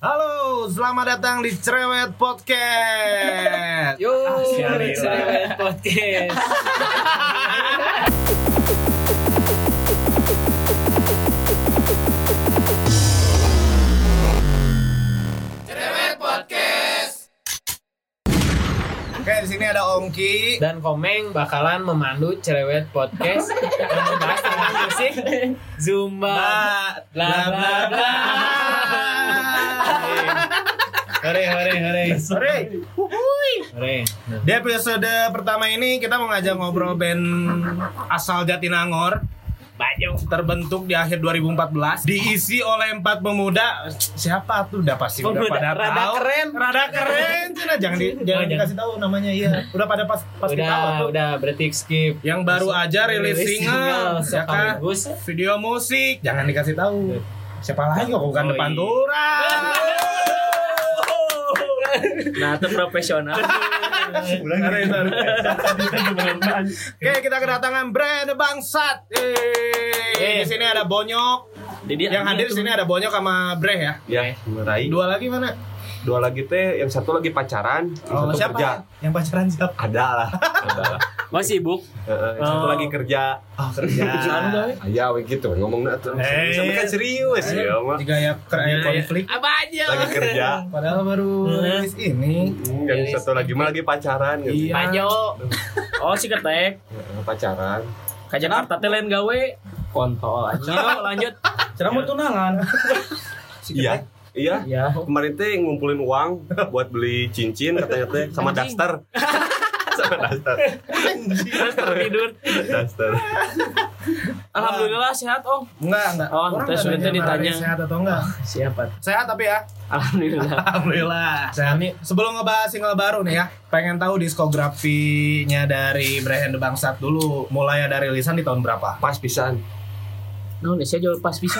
Halo, selamat datang di Cerewet Podcast. Yo, sialan. Cerewet Podcast. Oke, di sini ada Ongki. Dan Komeng bakalan memandu Cerewet Podcast dan membahas tentang musik Zumba. Bla bla bla. Hore hore hore. Hore. Nah, Di episode pertama ini kita mau ngajak ngobrol band asal Jatinangor. Baju. terbentuk di akhir 2014 diisi oleh empat pemuda. Siapa tuh? Udah pasti udah Pemuda. pada Rada tahu. keren. rada keren. Cina jangan di, jangan dikasih tahu namanya. Iya. Udah pada pas pasti tahu Udah, tuh. udah. Berarti skip. yang baru aja rilis single ya kan? Video musik. Jangan dikasih tahu. Siapa lagi kok bukan Oh, depan iya. Nah, itu profesional. Sorry, sorry. Oke, kita kedatangan brand bangsat. Eh, di sini ada Bonyok. Jadi Yang hadir di sini ada Bonyok sama Bre ya. Ya, Rai. Dua lagi mana? Dua lagi teh, yang satu lagi pacaran, yang Oh, satu siapa? kerja. Yang pacaran siapa? Ada lah. Ada lah. Masih sibuk. Heeh, yang satu Oh. lagi kerja. Oh, kerja. Ayah we gitu ngomongnya tuh. Eh. Sampai kan serius ya, mah. Tiga ya konflik. Apa aja? Lagi kerja. Padahal baru rilis ini. Yang satu lagi mah lagi pacaran gitu. Iya. Panjo. Oh, si ketek. Heeh, Pacaran. Ka Jakarta teh lain gawe. Kontol aja. lanjut. Cerah mau tunangan. Iya. Iya. Ya. Kemarin teh ngumpulin uang buat beli cincin katanya teh sama Anjing. daster. sama daster. Terus tertidur. Daster. Alhamdulillah sehat, Om. Enggak, enggak. Oh, sudah nanya ditanya. Sehat atau enggak? Siapa? Sehat tapi ya. Alhamdulillah. Alhamdulillah. Sehat. Sebelum ngebahas single baru nih ya, pengen tahu diskografinya dari Brand Bangsat dulu. Mulai ada rilisan di tahun berapa? Pas pisan. Nah, saya jual pas bisa.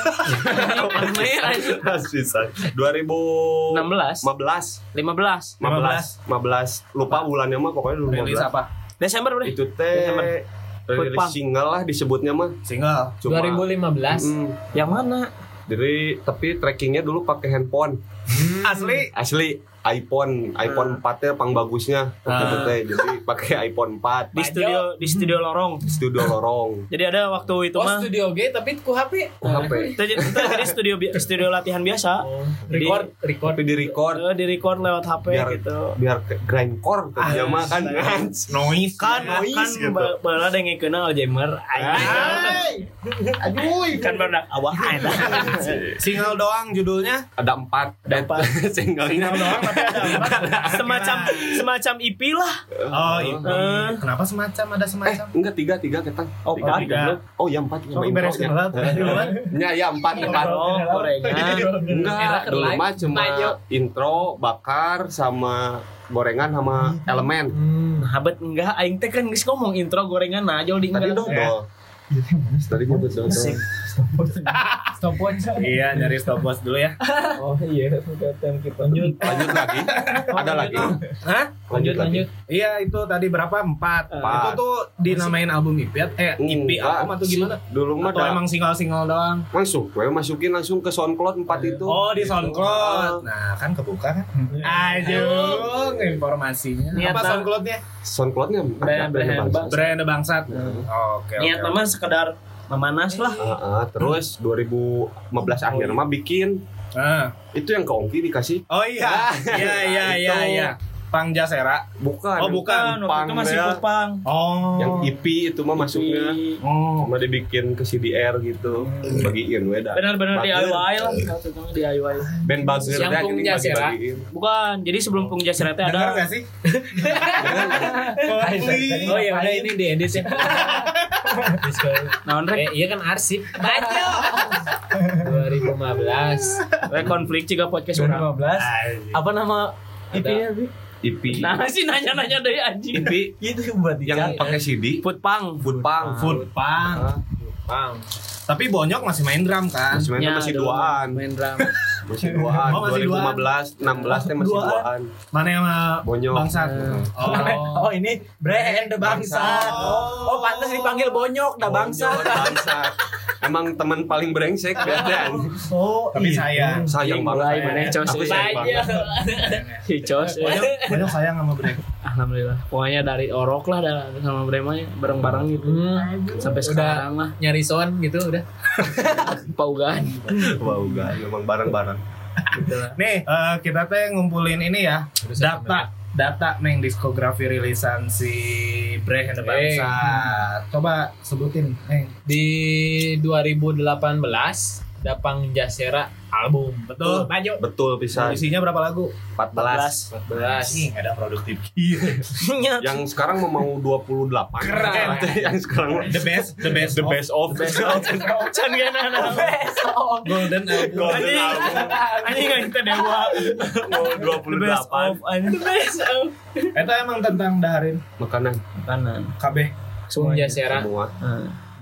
Pas pisan. 2016. 16, 15. 15 15 lupa bulannya mah pokoknya dulu Rilis 15 apa? Desember udah. itu teh rilis single lah disebutnya mah Single. cuma 2015. Mm, Yang mana? jadi tapi trackingnya dulu pakai handphone Asli. asli iPhone iPhone 4 nya pang bagusnya Ah. teh jadi pakai iPhone 4 Di studio di studio lorong. di studio lorong Jadi ada waktu itu Oh mah. studio G tapi ku HP. Ku HP itu jadi studio studio latihan biasa. Di- Record, record. tapi di record Eh, di record lewat HP biar gitu. biar ke- grindcore tadinya mah kan Noise. Kan noise kan gitu. ba- bala ada yang kenal Alzheimer. Aduh. Kan baru awah Single doang judulnya. ada empat Ada empat. singlenya doang tapi ada empat. semacam semacam IP lah. Oh, itu. Eh. Kenapa semacam ada eh semacam? enggak tiga tiga kita Oh, tiga, empat, tiga. oh ya empat Oh, ibarat segala. Ya, ya empat, empat. Oh, gorengan. Enggak, dulu mah cuma intro, bakar, sama gorengan sama elemen. Hmm, habet enggak aing teh kan geus ngomong intro gorengan najol di Tadi enggak. dodol. Tadi nyebut dodol. Stopwatch. Iya, nyari stopwatch dulu ya. Oh iya, kita. Lanjut. Lanjut lagi. Ada lagi. Hah? Lanjut lagi. Iya, itu tadi berapa? Empat. Empat. Itu tuh dinamain album IP eh IP Enggak album atau gimana? Dulu mah Atau emang single-single doang? langsung, gue masukin langsung ke SoundCloud 4 itu. Oh di SoundCloud. Nah kan kebuka kan? Aduh, informasinya. Niat Apa SoundCloudnya? SoundCloudnya Brand- brand bangsa. Brand Bangsat. Oke. Niat nama sekedar memanas lah. Ah, ah, terus 2015 akhir mah bikin. Ah. itu yang ke Ongki dikasih Oh iya. Iya iya iya Itu. iya. Pang Jasera. bukan Oh, bukan. Waktu itu masih ya. kupang. Oh. yang IP itu mah masuknya Oh. cuma dibikin ke CDR gitu bagiin we dah Benar-benar Bager. DIY lah. Itu DIY. band buzzer Yang Pung Jasera. Bukan, jadi sebelum Pung Jasera Dengar ada gak sih? Oh ya udah ini diedit ya. naon rek Eh, iya kan arsip. Banyak. 2015. rek konflik juga podcast urang. 2015. Apa nama IP-nya? Bi? IP Nah, sih nanya-nanya dari anjing. IP Itu berarti yang pakai CD Food Pang. Food Pang Food Pang. Pang. Tapi Bonyok masih main drum kan? masih main Ya, masih duaan Main drum. masih duaan Oh, masih 2015 16 teh masih Duaan. duaan Mana yang sama Bonyok. Bangsat? Oh, ini brand bangsa. Oh. Oh, pantas dipanggil bonyok dah bangsa. Bonyok, bangsa Emang teman paling brengsek biasanya. Oh, tapi sayang. Sayang mulai banget. mana cos Aku eh. sayang. Hicos eh. Banyak, banyak sayang sama Bre. Alhamdulillah. Pokoknya dari orok lah dah, sama Brema bareng-bareng gitu. Hmm, Sampai sekarang lah. nyari sound gitu udah. Paugan. Wow, enggak, memang bareng-bareng. Gitu lah. Nih, eh, kita teh ngumpulin ini ya, data data neng diskografi rilisan si Bre and the Hey. Bangsa. Coba sebutin, neng. Di 2018 Dapang Jasera album. Betul. Lanjut. Betul bisa Isinya berapa lagu? 14. 14. Ih, ada produktif. Yang sekarang mau 28. Keren. Yang sekarang The best, the best, the best of. Can gana na. golden album. Golden album. Anjing enggak kita dewa. Mau The best of 28. The best of. Eta emang tentang daharin Makanan Kanan. KB. Sung Jasera. semua.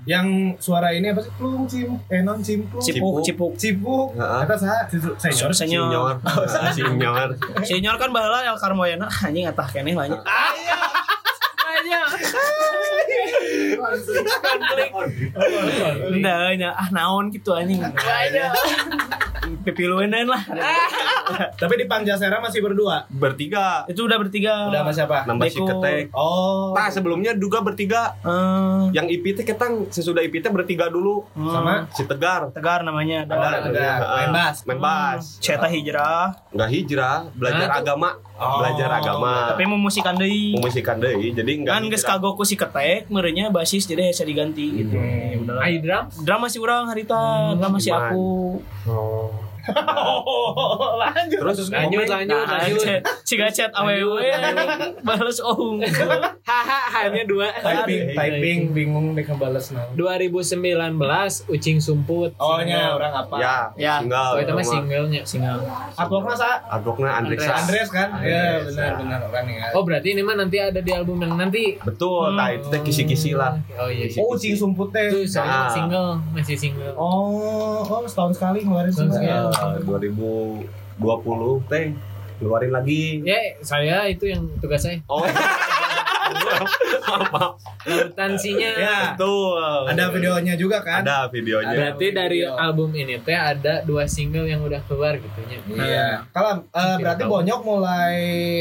Yang suara ini apa sih? Plung cim, eh non cimplung. Cipuk, cipuk. Cipuk. Heeh. Eta saha? Senior. Senior. Senior. Senior kan baheula El Carmoyana anjing atah keneh banyak. Konflik. Enggak, ah naon gitu anjing. Pipiluenan lah. Tapi di Pangjasera masih berdua. Bertiga. Itu udah bertiga. Udah sama siapa? Nambah si ketek. Oh. Nah sebelumnya juga bertiga. Eh, Yang IPT ketang sesudah IPT bertiga dulu. Sama Si Tegar. Tegar namanya. ada ada Heeh. main bass. Main bass. Ceta hijrah, Nggak hijrah, belajar agama. Oh. Belajar agama. tapi memusikan deui. Memusikan deui, jadi Kan geus hijrah. kagok ku si ketek, merenya basis jadi bisa diganti gitu. Ya udahlah. Ai drum. Drama masih urang harita, drama masih gimana? aku. Lanjut. Terus Lanjut lanjut lanjut. ciga chat awewe balas oh. Haha hanya dua. typing, typing bingung deh ngebales nah. 2019 Ucing Sumput. Oh nya orang apa? Ya, Ya. single. Oh itu mah singlenya. Singal. Artworknya sa Artworknya Andres. Andres. Kan? Iya ya. benar benar orang ya. Oh berarti ini mah nanti ada di album yang nanti. Betul, nah itu teh kisi-kisi lah. Oh iya. Oh, Ucing Sumput teh. Itu soalnya Ah. single masih single. Oh, oh setahun sekali ngeluarin Setahun single. Sekali. Ya, 2020 teh keluarin lagi. Ya saya itu yang tugas saya. Oh. Apa? Lautan sinya. Ya, Betul. ada videonya juga kan? Ada videonya. Berarti dari Video. album ini teh ada dua single yang udah keluar gitu nya. Iya. Kalau eh, berarti Bonyok mulai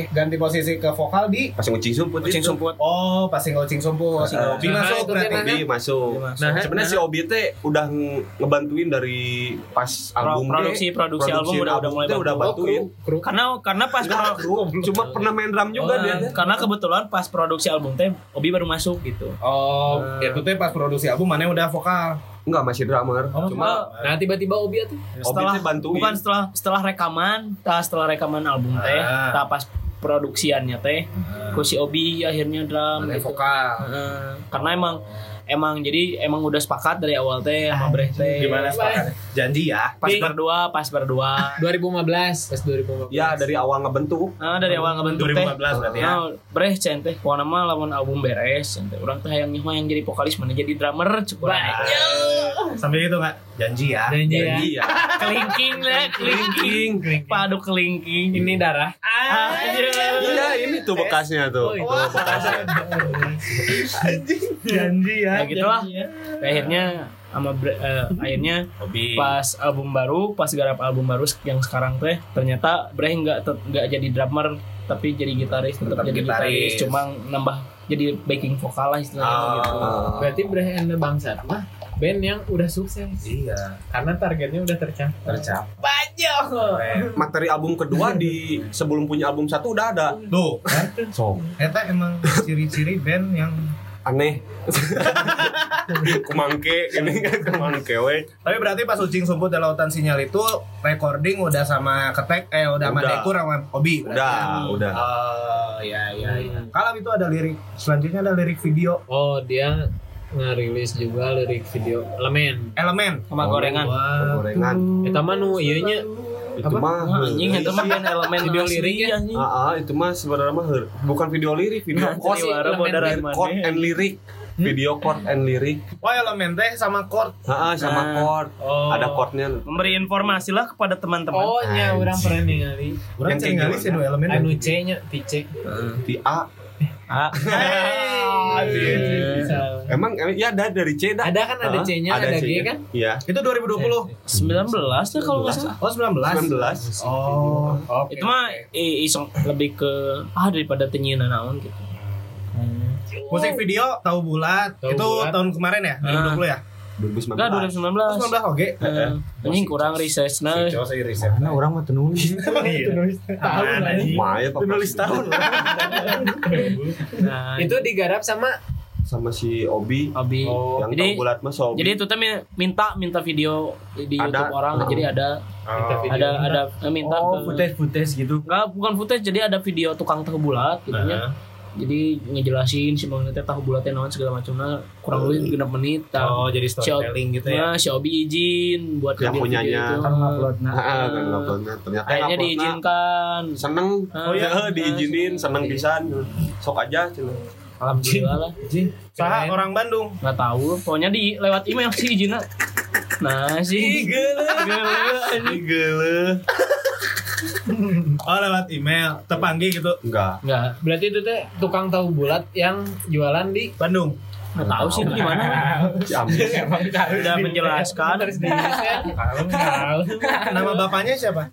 ganti posisi ke vokal di Pas ngucing sumput Kucing itu. sumput. Oh, pas single Cing Sumput. Single Obi Nah, masuk berarti. dia, Obi masuk. Nah, Sebenarnya si Obi teh udah nge- ngebantuin dari pas album produksi- produksi album udah- udah mulai udah bantu. bantuin. Oh, kru, kru. Karena karena pas cuma pernah main drum juga Oh, dia. teh. karena kebetulan pas produksi album teh Obi baru masuk gitu. Oh, Eh. itu teh pas produksi album mana udah vokal. Enggak masih drummer. Oh, cuma Nah tiba-tiba Obi tuh. Setelah teh bantuin. bukan setelah setelah rekaman, tah setelah rekaman album teh, Ah. pas produksiannya teh, ku si Obi akhirnya drum gitu. vokal. Heeh. karena emang emang jadi emang udah sepakat dari awal teh sama Breh teh. Gimana sepakat? Janji ya. Pas berdua, pas berdua. 2015 pas 2015. ya dari awal ngebentuk. Nah, dari awal ngebentuk teh. 2015 berarti ya. Nah, breh cen teh pokoknya mah lamun album beres cen teh. Urang teh hayang mah yang jadi vokalis mana jadi drummer cukup aja. Sampai itu enggak? Janji ya. Janji ya. Ya. Kelingking lah, kelingking. Padu kelingking. Ini darah. Ah, Iya, ini tuh bekasnya tuh. Oh, itu. Bekasnya. Janji ya. Ya gitu lah. Akhirnya sama Bre- eh, akhirnya Obi. pas album baru, pas garap album baru yang sekarang teh ternyata Breh nggak nggak jadi drummer tapi jadi gitaris tetap Tetap jadi gitaris. gitaris cuma nambah jadi backing vokal lah istilahnya Ah. gitu. Berarti Breh and the Bangsat mah band yang udah sukses. Iya, Karena targetnya udah tercapai. tercapai. Materi album kedua di sebelum punya album satu udah ada. Tuh, kan? So, Eta emang ciri-ciri band yang aneh. Kumangke ini kan kumangke we. Tapi berarti pas Ucing Sumput dan Lautan Sinyal itu recording udah sama Ketek eh udah sama. Dekur sama Obi. Udah, ya? udah. Oh, iya iya iya. Kalau itu ada lirik selanjutnya ada lirik video Oh dia ngerilis juga lirik video elemen. elemen sama gorengan. Gorengan. Eta mah nu ieu nya Itu mah Anjing itu mah elemen Video lirik ya? anjing. Ah, ah, itu mah sebenarnya mah bukan video lirik, video Nah, chord, chord and lirik. Video chord and lirik. Oh elemen teh sama chord. Ah, ah, sama Nah. chord. Oh. Ada chordnya. Memberi informasi lah kepada teman-teman. Oh nya urang pernah ningali. Urang Yang ceng kayak ngali gimana? sih nu elemen. Anu C nya T C. Di A Ah. Emang eh, ya ada dari C dah. Ada kan ada? C-nya, ada G C-nya. kan? Iya. Itu 2020. 19 tuh kalau nggak salah. Oh, 19. 19. Oh, oke. Itu mah i- iseng lebih ke ah daripada tenyian naon gitu. musik video tahu bulat. Tahu itu Bulat. tahun kemarin ya, 2020 ya. 2019. Enggak 2019. 19 oke. Eh, Anjing kurang risetna. Coba saya riset. Karena orang mah nulis. Tahun Maya Pak. Nulis tahun. Nah, Itu digarap sama sama si Obi Abi. Oh, yang jadi- bulat mah Sobi. Jadi itu tuh mi- minta minta video di Ada. YouTube orang. Oh. Jadi ada video. ada ada minta Oh, ke footage-footage gitu. Enggak, bukan footage, jadi ada video tukang tahu bulat gitu nya. Jadi ngejelasin si Bang teh tahu bulatnya naon segala macamnya kurang lebih genap menit. tah. Oh, jadi storytelling gitu ya. Nah, si Obi izin buat Yang punyanya. video itu. Kan ngupload nah. Heeh, kan nguploadnya. ternyata Akhirnya nguploadnya diizinkan. seneng Oh, iya iya. diizinin seneng pisan sok aja cenah Alhamdulillah lah. Saha orang Bandung. Nggak tahu, pokoknya di lewat email sih izinnya. Nah, sih. geuleuh Oh, lewat email, terpanggil gitu. enggak Enggak, Berarti itu teh tukang tahu bulat yang jualan di Bandung. nggak tahu sih itu gimana. Udah menjelaskan. Nama bapaknya siapa?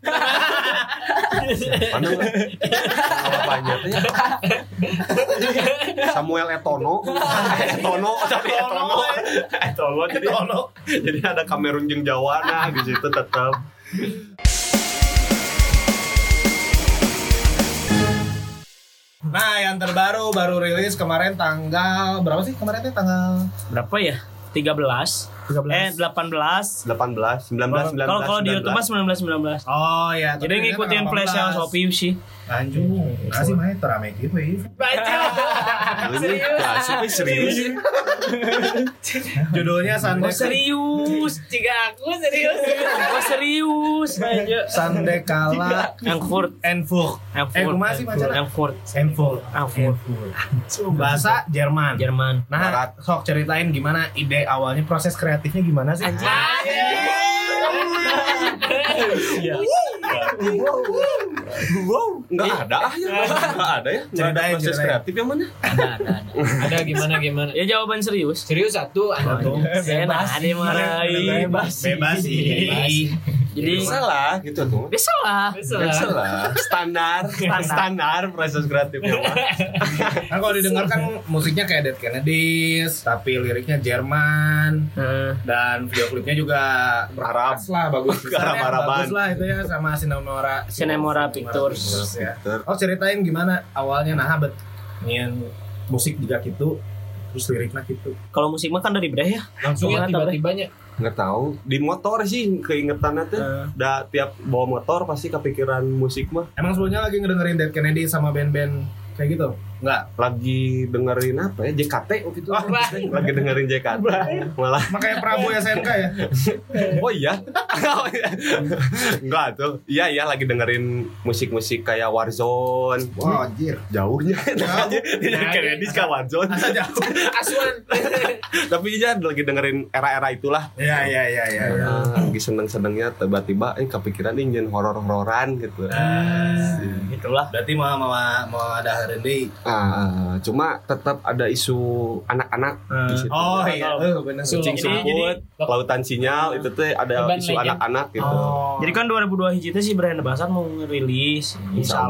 mana bapaknya teh Samuel Etono Etono tapi Etono Etono jadi Tono. jadi ada Kamerun jeung Jawa nah di situ tetap Nah, yang terbaru baru rilis kemarin tanggal berapa sih kemarin tanggal Berapa ya? 13. 13. Eh, 18. 18 19 19 Kalau kalau di YouTube mah 19 19. Oh iya, Jadi ngikutin flash sale Shopee sih. Anjing, kasih main terame gitu ya. ini klasik ini serius Judulnya Sande Oh serius, Jika aku serius. oh serius aja. Sande Kala Frankfurt, Enfurt. Eh, Frankfurt, kumaha sih macana? Frankfurt, Enfurt. Frankfurt, Bahasa Jerman. Jerman. Nah, sok ceritain gimana ide awalnya proses kreatifnya gimana sih? wow enggak ada ah ya. Enggak ada. Ya. Nggak ada Ceritain, proses kreatif yang mana? Ada, ada, ada. Ada gimana gimana? Ya jawaban serius. Serius satu Satu. Enak, ada yang marahin. Bebas, bebas. Sih. Jadi bisa lah gitu tuh bisa lah. bisa lah standar standar proses kreatifnya Kan kalau didengarkan musiknya kayak Dead Kennedys, tapi liriknya Jerman Nah, dan video klipnya juga Arab. berkas lah bagus. Arab-Araban. Bagus lah itu ya sama Sinemora Sinemora Pictures. ya. Oh ceritain gimana awalnya nah bet nyian musik juga gitu terus liriknya gitu. kalau musik mah kan dari Breh ya. langsung ya tiba-tibanya. nggak tahu di motor sih keingetannya tuh Eh. da tiap bawa motor pasti kepikiran musik mah Emang sebelumnya lagi ngedengerin Dead Kennedy sama band-band kayak gitu? Enggak. lagi dengerin apa ya JKT waktu itu Oh, lagi dengerin JKT malah Makanya Prabu SNK ya. oh iya Oh, iya. enggak tuh iya iya lagi dengerin musik-musik kayak Warzone Wah, anjir. jauhnya dia Nah, Kennedy ke Warzone Masa jauh. Asuhan. tapi dia lagi dengerin era-era itulah Iya, iya, iya, iya. Ya. Lagi seneng-senengnya tiba-tiba eh kepikiran ingin horor-hororan gitu Ah, Itulah. berarti mau mau mau ada Hardy. Cuma tetap ada isu anak-anak di situ. Oh iya, benar. Kucing Jadi- semput, lautan sinyal itu tuh ada isu Legend. anak-anak gitu. Oh. Jadi kan 2002 hiji teh si Brian Basar mau ngerilis Insya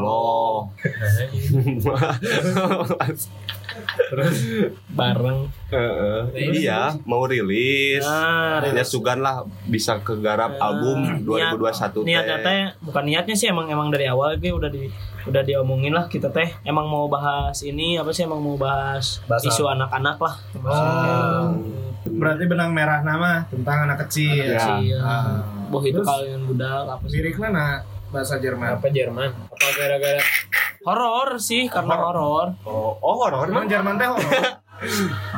Allah. bareng. Heeh. iya, mau rilis. Nah, Ya sugan lah bisa kegarap album 2021 teh. niatnya teh bukan niatnya sih emang emang dari awal gue udah di udah diomongin lah kita teh emang mau bahas ini apa sih emang mau bahas Bahas isu anak-anak lah Oh. Berarti benang merah nama tentang anak kecil. Iya. Kecil. Ah. Boh itu Terus? kalian budak apa sih Liriknya nah bahasa Jerman. Apa Jerman? Apa gara-gara horor sih karena horor Oh, oh horor Emang. Jerman teh horor.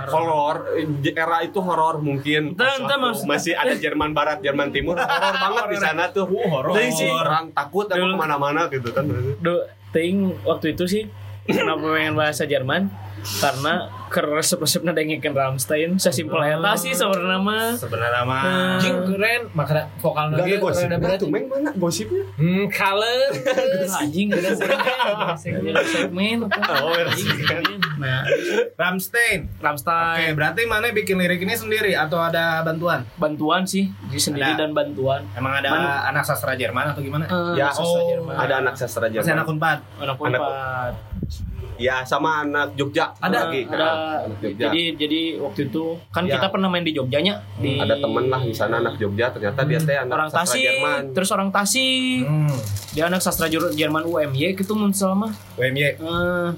Horor era itu horor mungkin. Waktu Mas. masih ada Jerman Barat, Jerman Timur, horor banget di sana tuh. horor. Jadi sih orang takut emang Dulu. ke mana-mana gitu kan. Do, ting waktu itu sih kenapa pengen bahasa Jerman karena ke resep-resepnya dengekin Ramstein sesimpel eta sih sebenarnya mah. Sebenarnya mah. Jing keren. Makanya vokal Gak ada lagi rada berat tuh, Meng mana gosipnya? hmm color anjing ada segmen Oh, segmen nah. Ramstein. Oke, Ramstein berarti mana bikin lirik ini sendiri? Atau ada bantuan? bantuan sih jadi sendiri Ada. dan bantuan. Emang ada Man- anak sastra Jerman atau gimana? Eh, Ya, sastra oh, Jerman. Ada anak sastra Masih Jerman. anak unpad. anak anak- unpad Ya, sama anak Jogja. ada lagi kan. ada Anak Jogja. jadi jadi waktu itu kan Ya. kita pernah main di Jogjanya di ada temen lah di sana anak Jogja ternyata dia teh anak orang sastra Tasik Jerman. terus orang Tasik Hmm. dia anak sastra Jer- Jerman UMY gitu mun selama UMY. Eh,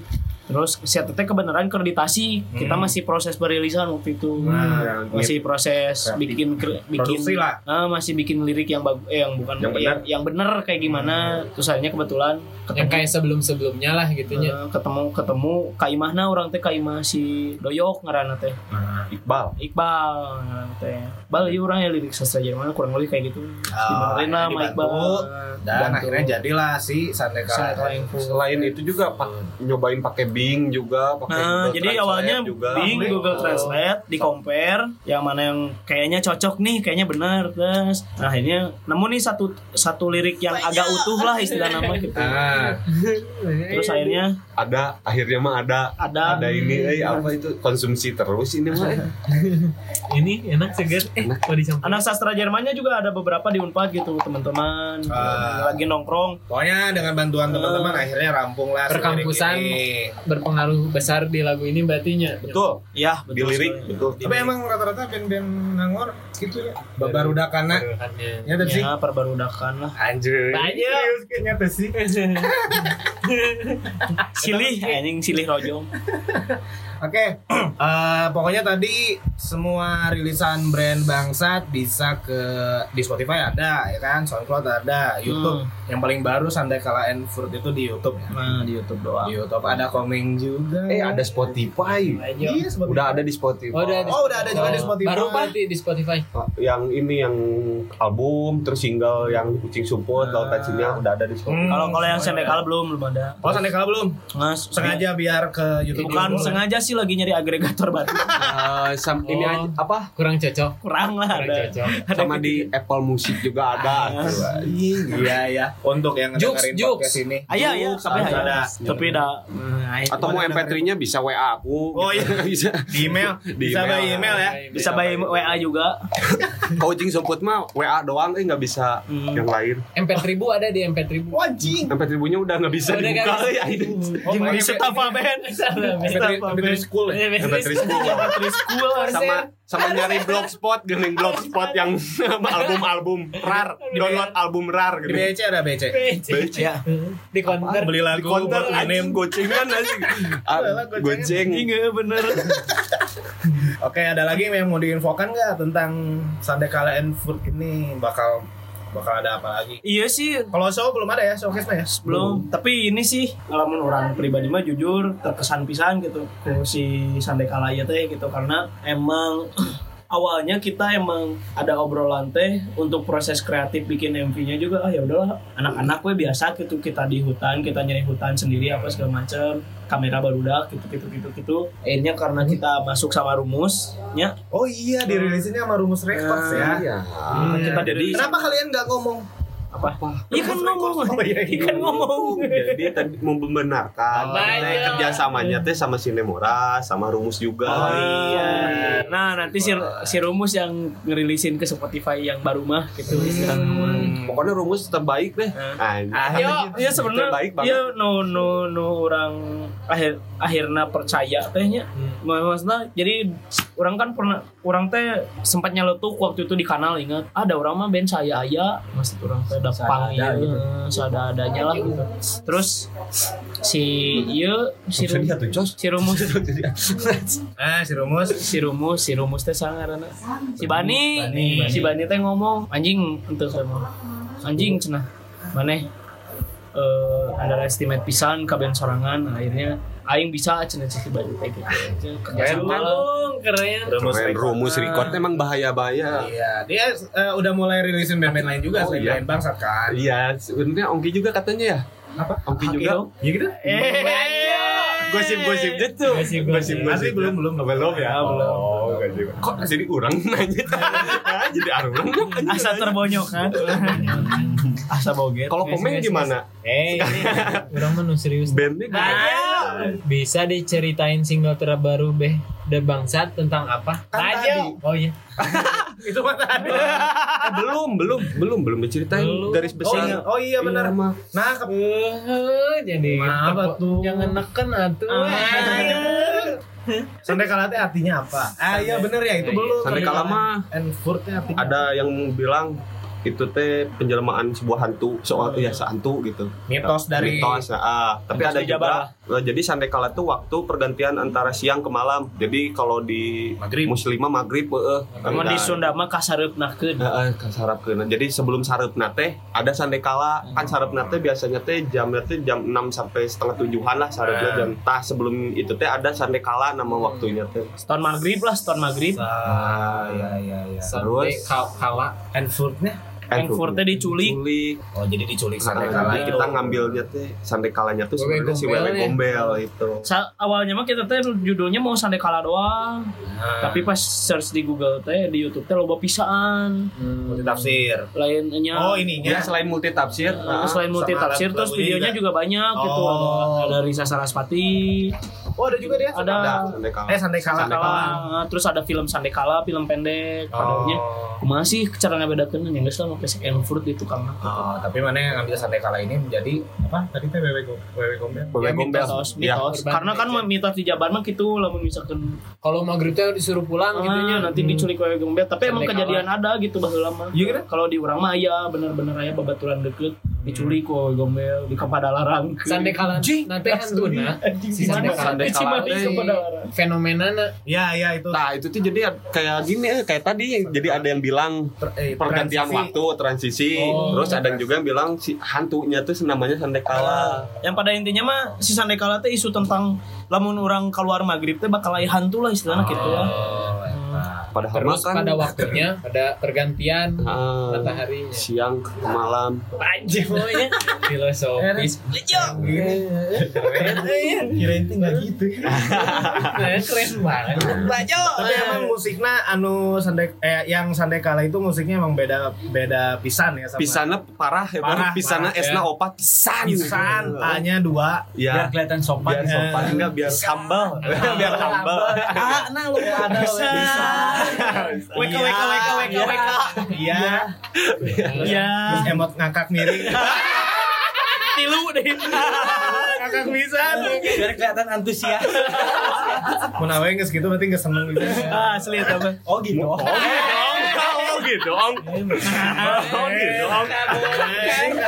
terus si Tete kebenaran kreditasi kita Hmm. masih proses perilisan waktu itu Nah, masih proses Kreatif. bikin bikin lah. Ah, masih bikin lirik yang bagus eh, yang bukan Yang benar. yang, yang bener kayak gimana terus akhirnya kebetulan yang ketemu kayak sebelum sebelumnya lah gitunya eh, ketemu ketemu kaimahna orang teh kaimah si Doyok ngaranna teh Nah, Iqbal. Iqbal ngaranna teh Bal ieu urang ya lirik sastra Jerman kurang lebih kayak gitu dibenerin lah sama. Iqbal Dan Bantu. akhirnya jadilah si Sandeka. Sandeka yang full. Selain itu juga pak nyobain pakai Bing juga, pakai Nah, Google jadi Translate awalnya juga. Bing Google Translate di compare yang mana yang kayaknya cocok nih, kayaknya benar terus nah, akhirnya nemu nih satu satu lirik yang agak utuh lah istilah nama gitu. Ah, Terus akhirnya ada akhirnya mah ada. Ada. Ada ini eh apa itu konsumsi terus ini mah. Ini enak segar eh anak sastra Jermannya juga ada beberapa di Unpad gitu teman-teman. Ah. lagi nongkrong. pokoknya dengan bantuan teman-teman akhirnya rampung lah Perkampusan. Berpengaruh besar di lagu ini berartinya betul Ya di lirik sekali. betul Tapi emang rata-rata band-band Nangor gitu ya. Babarudakana. Nyata sih. Ya perbarudakan lah. anjir Banyak. Serius kayaknya tuh sih. Silih anjing silih rojong. Oke, eh, pokoknya tadi semua rilisan brand bangsat bisa ke di Spotify ada ya kan, SoundCloud ada, YouTube. Yang paling baru Santai Kala and Fruit itu di YouTube ya. Nah, di YouTube doang. Di YouTube ada komeng juga. eh ada Spotify Iya, Spotify. udah ada di Spotify Oh, udah ada. Oh, udah ada juga di Spotify. Baru berarti di Spotify. Oh, yang ini yang album terus single yang kucing support Ah. lautan Cina udah ada di Spotify Hmm. Kalau kalau yang Sendekal belum belum ada. Oh, Santai Kala belum? Mas, Sengaja biar ke YouTube. bukan dulu. sengaja sih lagi nyari agregator baru. Eh, sam- ini Oh. aja, apa Kurang cocok. Kurang lah Kurang ada. cocok. sama di Apple Music juga ada Ah. Iya, iya. Untuk yang Jux, ngedengerin Jux. podcast ini. Aya ya, Jux, tapi ada. ada. Tapi ada. Hmm, atau mau MP3-nya bisa WA aku Oh, iya. bisa Di email. Di Bisa email. by email ya. Bisa by WA juga. coaching support mah WA doang eh nggak bisa Hmm. yang lain MP3 ada di MP3. Wajing. MP3-nya udah nggak bisa Udah nggak dibuka bisa. ya ini Oh, di Setafa band. MP3 school ya? MP3 school. MP3 school. sama sama nyari blogspot gening blogspot yang album-album rar download album rar Di gitu BC ada BC. Ya. Di counter. Beli lagu anjing name. gocengan anjing Ah, goceng Iya bener. Oke, ada lagi yang mau diinfokan nggak tentang Sandekala and Food ini bakal bakal ada apa lagi? Iya sih. Kalau show belum ada ya, showcase ya? belum. Tapi ini sih kalau menurut orang pribadi mah jujur terkesan pisan gitu. Ke si Sandekala ya teh gitu. Karena emang awalnya kita emang ada obrolan teh untuk proses kreatif bikin MV-nya juga. Ah ya udahlah. Anak-anak gue biasa gitu. Kita di hutan kita nyari hutan sendiri apa segala macam kamera barudak gitu gitu gitu gitu akhirnya karena kita masuk sama rumusnya Oh iya, dirilisinnya sama Rumus Records ya. iya Hmm, kita jadi Kenapa kalian nggak ngomong? Apa iya kan ngomong Oh, iya, iya. iya kan ngomong jadi tadi membenarkan Oh, iya. kerjasamanya teh sama Sinemora sama Rumus juga Oh iya. Nah nanti si, si Rumus yang ngerilisin ke Spotify yang baru mah gitu istilahnya. pokoknya Rumus terbaik deh Ah. Anjing. Ya, ya sebenarnya Terbaik banget. ya no no no orang akhir akhirnya percaya tehnya. Maksudnya jadi orang kan pernah orang teh sempat nyeletuk waktu itu di kanal ingat ada orang mah band saya aya maksud orang teh ada pang Seadanya iya, gitu. seadanya lah gitu. Terus si iya si Rumus si Rumus Ah, si Rumus. si rumus si rumus teh sangarana si Bani, Bani, Bani. si Bani teh ngomong anjing ente sama anjing cenah maneh eh underestimate pisan ka band sorangan akhirnya aing bisa cenah si Bani teh gitu sama lah Oh, keren. Rumus Keren. Rumus record emang bahaya-bahaya Iya, dia eh, udah mulai rilisin band-band lain juga Oh, selain iya. band bangsat kan. Iya, sebenarnya Ongki juga katanya ya. Apa? Ongki Haki juga. dong. Iya gitu. eh gosip-gosipnya tuh. Gosip-gosip. Asli belum belum Belum ya? belum. Oh. Kok jadi orang nanya? Jadi orang. Asa terbonyok kan. Asa boget. Kalau komen gimana? Eh, ini orang mah nu serius. Bandnya gimana? Bisa diceritain single terbaru Beh The Bangsat tentang apa? Kan. Oh iya. itu mah tadi Eh, belum, belum, belum, belum diceritain Belum. garis oh iya oh iya benar Iya, mah. nah ke Eh, jadi Maaf, tepuk- atuh. Jangan neken atuh. Sandai kalate artinya apa? Ah iya bener ya itu Iya, belum. Sandai kala mah artinya. ada yang bilang itu teh penjelmaan sebuah hantu soal ya hantu gitu mitos dari mitos nah, ah. tapi Mitos ada juga eh, jadi sandekala tuh waktu pergantian antara siang ke malam jadi kalau di Maghrib. muslimah maghrib heeh Namun di Sunda mah kasareupeunahkeun. Heeh, kasarapkeun. Jadi sebelum sarepna teh ada sandekala kan sarepna teh biasanya teh jamnya teh jam 6 sampai setengah tujuhan lah sarepna Ah. jam tah sebelum itu teh ada sandekala nama waktunya teh. Setahun maghrib lah, setahun maghrib. ah iya iya. Sampai Terus? kal- kala. And foodnya Frankfurt teh diculik. Diculik. oh jadi diculik Nah, sandai jadi kala itu. kita ngambilnya teh sandekalanya tuh sebenarnya si gombel wewe ya. gombel itu. Sa- awalnya mah kita teh judulnya mau Sandekala doang. Nah, Tapi pas search di Google teh di YouTube teh loba pisaan. multi tafsir. Lainnya Oh Ya ininya selain multi tafsir, Nah, nah, selain multi tafsir terus videonya juga, banyak gitu Oh. ada ada Risa Saraspati Oh ada juga dia. Ada. ada sandekala. Eh sandai kala. Sandekala terus ada film Sandekala film pendek Oh. masih cara ngebedakeun yang geus lah make fruit itu karena Oh, tapi mana yang ngambil sandai kala ini menjadi apa? Tadi teh wewe go- wewe gombel. Wewe Ya, gombel. mitos, Ya. mitos. Urban Karena kan mitos di Jabar mah gitu lamun misalkan Kalau maghrib teh disuruh pulang ah, gitu nya. nanti diculik wewe gombel tapi emang Sandekala. kejadian ada gitu baheula lama. Iya kan? Kalau di urang mah aya bener-bener aya babaturan deket diculik wewe gombel di kepada larang. Sande kala nanti hantuna si sande kala Sande kala Cimahi teh. kepada larang. fenomenana Iya iya itu. Nah itu tuh jadi kayak gini eh, kayak tadi jadi ada yang bilang Ter- eh, pergantian transisi. waktu transisi Oh, terus ada yang juga yang bilang si hantunya tuh namanya sandekala Yang pada intinya mah si Sandekala teh isu tentang lamun orang keluar maghrib teh bakal aya hantu lah istilahnya gitu lah. Oh, eta. padahal terus mah kan pada waktunya pada pergantian ah, mataharinya siang ke malam anjir pokoknya filosofis Kirain teh nggak gitu. keren banget Tapi emang musiknya anu sandai eh yang sandai kala itu musiknya emang beda beda pisan ya sama. pisana parah ya Parah, parah, esna ya. opat pisan pisan A-nya dua. ya kelihatan sopan. biar sopan enggak biar humble biar humble Ah, nah lu ada bisa. WK WK WK WK WK. Iya. Iya. Terus emot ngakak miring. Tilu deh. ngakak pisan. Biar kelihatan antusias. Mun awe geus gitu berarti geus seneng gitu. Ah, asli eta mah. Oh gitu. oh gitu ong oh gitu ong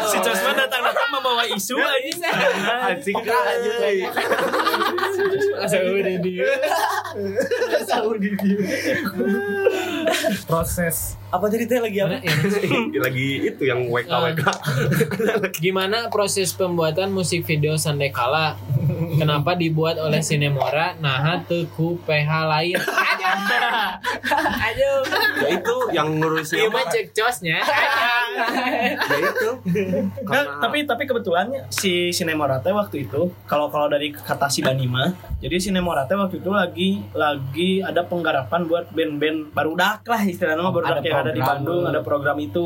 Si Cosma datang-datang membawa isu aja. anjing. aja udah di Proses Apa tadi teh lagi apa? lagi itu yang WK WK Gimana proses pembuatan musik video Sandekala? Kenapa dibuat oleh Sinemora? Nah, teku PH lain. Aduh. Aduh. ya itu yang ngurusnya Gimana mah cek cosnya? ya itu Nah, karena tapi tapi kebetulan si Sinemora teh waktu itu kalau kalau dari kata si Banima, jadi Sinemora teh waktu itu lagi lagi ada penggarapan buat band-band barudak lah istilahnya mah barudak Ada yang ada di. Bandung, ada program itu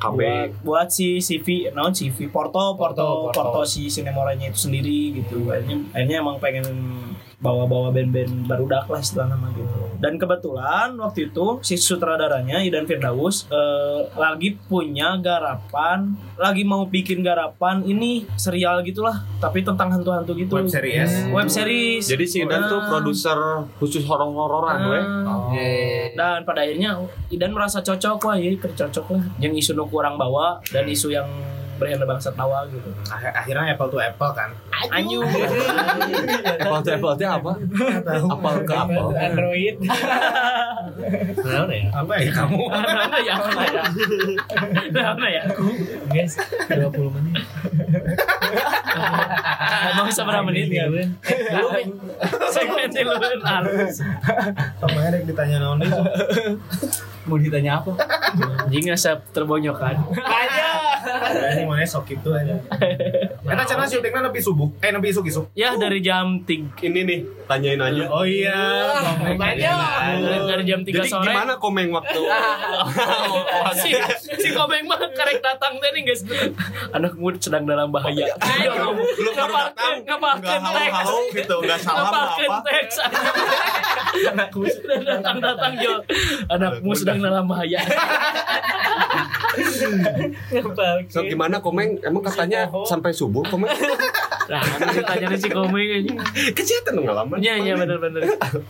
buat buat si CV, non CV Porto, Porto, Porto, Porto, Porto. si Sinemoranya itu sendiri gitu. Akhirnya, akhirnya emang pengen bawa-bawa band-band barudak lah istilahnya mah gitu. Dan kebetulan waktu itu si sutradaranya Idan Firdaus eh, lagi punya garapan, lagi mau bikin garapan ini serial gitulah, tapi tentang hantu-hantu gitu. web series. Web series. jadi si Idan tuh Nah. produser khusus horor-hororan we Ah. Dan pada akhirnya Idan merasa cocok wah ya cocok lah. Yang isu nu kurang bawa dan isu yang berhenda bangsa tawa gitu. Akhir- Akhirnya apple to apple kan. Anyu. apple to apple teh apa apple ke apple Android. Nah, ya. Apa ya kamu? Mana ya? Mana ya? Mana ya? Guys, 20 menit. Emang seberapa menit ya? Dulu Ben. Segmen duluan halus. Kemarin ditanya naon itu. Mau ditanya apa? Anjing asa terbonyokan. Aja. Ini mana sok itu aja. Kita cara syutingnya nepi subuh? Eh nepi isuk isuk. Ya dari jam 3 Ini nih, tanyain aja. Oh iya. Banyak. dari jam 3 Jadi sore. gimana komeng waktu? si si Komeng mah karek datang nih guys. Anak muda sedang dalam bahaya. Belum baru datang, nggak teks. gitu, nggak salam Ngapalkeun apa. teks. Anakmu sudah datang datang Jo. Anakmu sedang dalam bahaya. Ngapalkeun. So gimana komeng? Emang katanya sampai subuh komeng? Nah, ditanya si Komeng aja. Kesehatan pengalaman. Iya iya benar benar.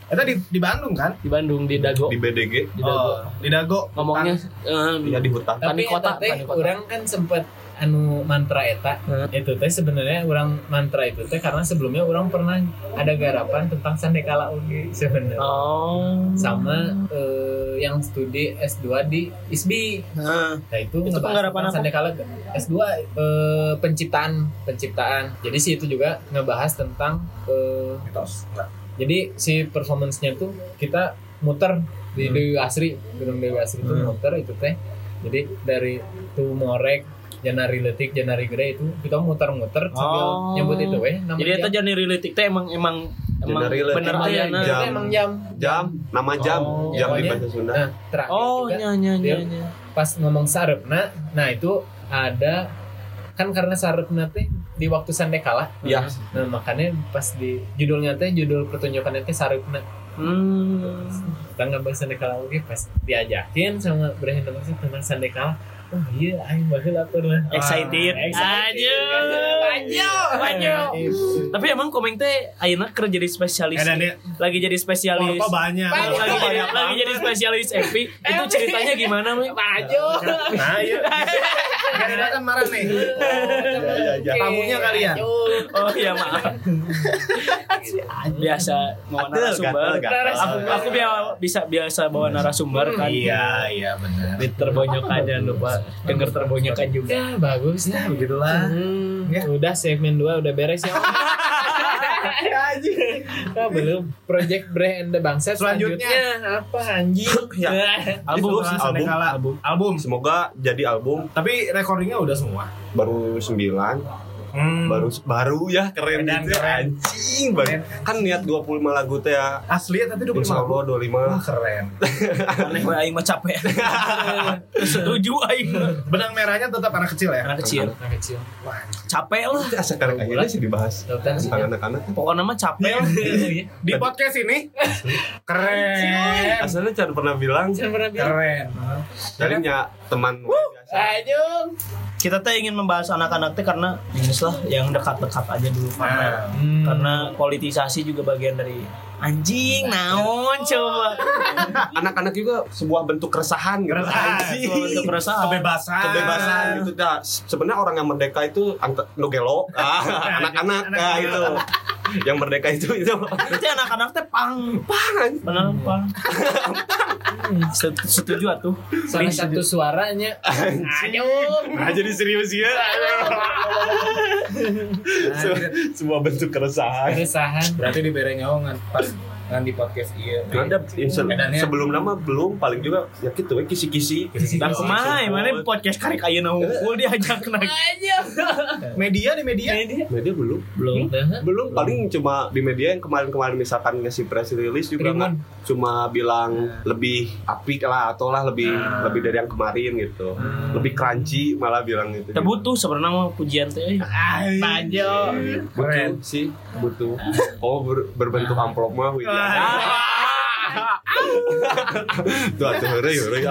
Itu di, di Bandung kan? Di Bandung di Dago. Di BDG, Di Dago. Oh, di Dago. Ngomongnya eh, ya di hutan. Tapi kota, kota. orang kan sempat anu mantra eta Hmm. itu teh sebenarnya orang mantra itu teh karena sebelumnya orang pernah ada garapan tentang sandekala oge sebenarnya Oh. sama eh, yang studi S2 di ISBI Nah, Nah itu, Itu ngebahas penggarapan tentang Sandekala S2 eh, penciptaan penciptaan. Jadi si itu juga ngebahas tentang eh, Mitos. Jadi si performance-nya tuh kita muter di Dewi Asri, Gunung Dewi Asri itu Hmm. muter itu teh. Jadi dari Tumorek Janari Letik, Janari Gede itu kita muter-muter sambil Oh. nyebut itu weh. Nama Jadi eta jam. jadi relatik teh emang emang emang relatik. bener Emang aya jam. na. Jam. Itu emang jam. Jam, nama jam, Oh, jam di bahasa Sunda. Nah, terakhir Oh, juga nya nya nya pas ngomong sarepna nah itu ada kan karena sarepna teh di waktu sandekala Iya. nah makanya pas di judulnya teh judul pertunjukannya teh sarepna Hmm. kita ngebahas sandekala oke pas diajakin sama Brahim Damasi tentang sandekala oh iya aing baheula pernah Excited. excited Ajo. Ajo. Tapi emang komeng teh ayeuna keur jadi spesialis. Eh, Lagi jadi spesialis. Korpa banyak. Lagi, lagi, jadi, Banyak lagi jadi spesialis Epi. Itu ceritanya gimana, Mi? Ajo Nah, iya. Kita kan marah nih. iya, iya. Tamunya kalian. Oh iya maaf. Biasa mau Gatel, narasumber. Aku aku bisa biasa bawa narasumber kan. Iya, iya benar. Terbonyokan jangan lupa denger terbonyokan juga. ya bagus ya Begitulah. Hmm, Ya. udah segmen 2 udah beres ya Ah, belum project Bre and the Bangsa Selanjutnya. selanjutnya apa anjing Ya. Album, album, album. Album. Semoga jadi album Tapi recordingnya udah semua. baru 9 Hmm. baru baru ya keren Dan gitu keren. anjing banget kan niat 25 lagu teh ya Asli ya, tapi 25 Insya Allah Wah, 25 keren. Aneh we aing mah capek. Setuju aing. Benang merahnya tetap anak kecil ya. Anak kecil. anak kecil Wah, Capek lah. asa karek aja sih dibahas tentang anak-anak Pokoknya mah capek lah. di podcast ini keren. asalnya Chan pernah bilang Jangan pernah bilang Keren. jadinya teman biasa Ayo Kita teh ingin membahas anak-anak teh karena ini lah yang dekat-dekat aja dulu karena Nah, Hmm. karena politisasi juga bagian dari anjing naon coba anak-anak juga sebuah bentuk keresahan gitu Keresahan. Anjing. Sebuah bentuk keresahan. kebebasan. kebebasan gitu dah sebenarnya orang yang merdeka itu nu gelo ah, anak-anak ah, itu yang merdeka itu itu. Berarti anak-anak teh pang. Pangan benar pang. Set- setuju atuh. Salah satu suaranya. Ayo nah jadi serius ya. Se- sebuah bentuk keresahan. Keresahan. Berarti di bere nyawangan ngan di podcast iya. ada Edannya. sebelum nama belum paling juga ya gitu we kisi-kisi. Dan kumaha mana podcast karek ayeuna hungkul diajak naik Media di media. media. Belum. Belum. Belum. Paling cuma di media yang kemarin-kemarin misalkan ngasih press release juga kan cuma bilang lebih apik lah atau lah lebih lebih dari yang kemarin gitu. Lebih crunchy malah bilang gitu. Kita butuh sebenarnya mah pujian teh. Ayo. Butuh sih butuh. Oh ber- berbentuk amplop mah wih. Tuh atuh heureuy heureuy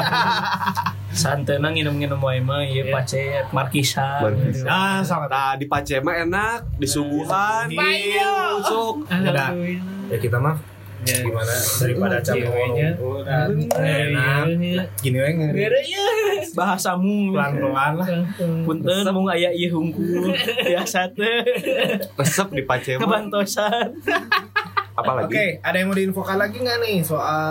santeuna nginum-nginum wae mah ieu pacet markisan. Markisan. Ah, sangat. Nah di Pacema enak, di Suguhan, Banyak. Sok. Udah. Ya kita mah gimana? Daripada Ceweknya. udah enak. gini we ngeri. Bahasamu. Pelan-pelan lah. Punten mung aya ieu hungkul. Biasa teh. Resep di Pacema. kebantosan Apalagi? Oke, ada yang mau diinfokan lagi nggak nih soal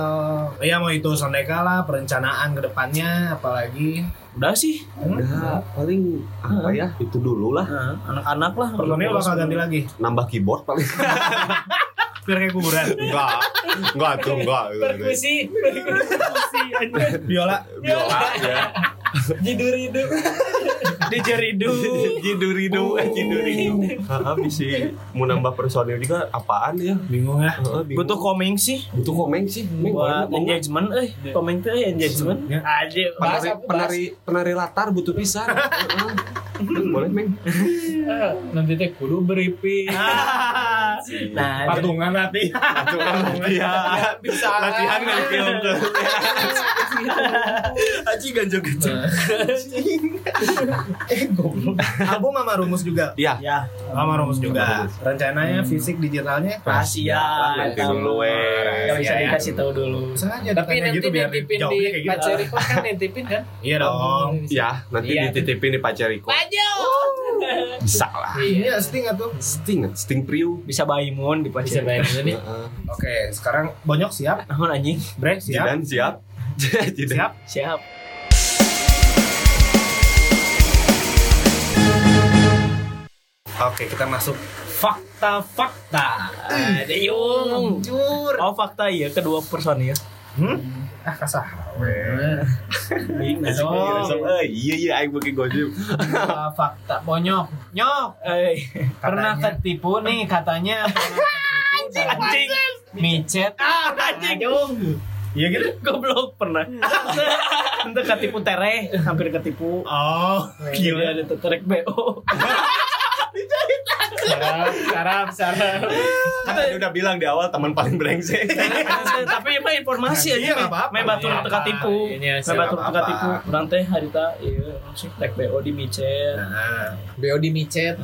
ya mau itu Sondeka lah perencanaan ke depannya apalagi udah sih Udah paling apa ya? Itu dulu lah. Anak-anak lah personil bakal ganti lagi Nambah keyboard paling. biar kayak kuburan enggak. Enggak tuh, enggak. perkusi perkusi biola Biola ya. Jidur hidup Dijeridu. Jiduridu, jiduridu. Heeh, bisa mau nambah personil juga apaan ya? Bingung ya. Bingung. Butuh komeng sih. butuh komeng sih. Buat engagement eh. Komeng tuh eh, engagement. Ya. Aja. Penari, penari penari latar butuh pisan. Boleh, Meng. Eh, nanti teh kudu briefing Nah, Patungan nanti. Iya. bisa Latihan kan film tuh. Aji ganjel ganjel. Album Mama Rumus juga. Iya. ya Mama Rumus juga. Rencananya fisik digitalnya rahasia. Nanti dulu bisa Ya, ya. dikasih tahu dulu. Tapi nanti gitu biar nitipin di gitu. Paceriko kan nitipin kan Iya dong. Ya, nanti Iya. dititipin di Pacariko. Ajo Bisa lah. Iya, Sting tuh. Sting, Sting Priu. Bisa Baimun di bisa Pacer. bayangin nih. Oke, sekarang Bonyok siap? Namun anjing. Bre siap? Jidan siap. Jidan. Siap? Siap. Oke, kita masuk fakta-fakta. Ada yung. Jujur. Oh fakta iya kedua personil. Hmm? Ah, Langsung, eh, Iya iya aing gojim. Ah, fakta bonyok nyok Eh, pernah ketipu nih katanya anjing. micet Ah, anjing. Iya gitu? Goblok pernah. Untuk ketipu tereh, hampir ketipu. Oh, Gila ada terek BO. sarap sarap sarap Kan tadi udah bilang di awal teman paling brengsek. Tapi emang informasi Iya, aja. nggak apa-apa. Main batur Nggak teka tipu. Main nggak teka tipu. Urang teh harita iya langsung tek BO di micet. Nah, BO di micet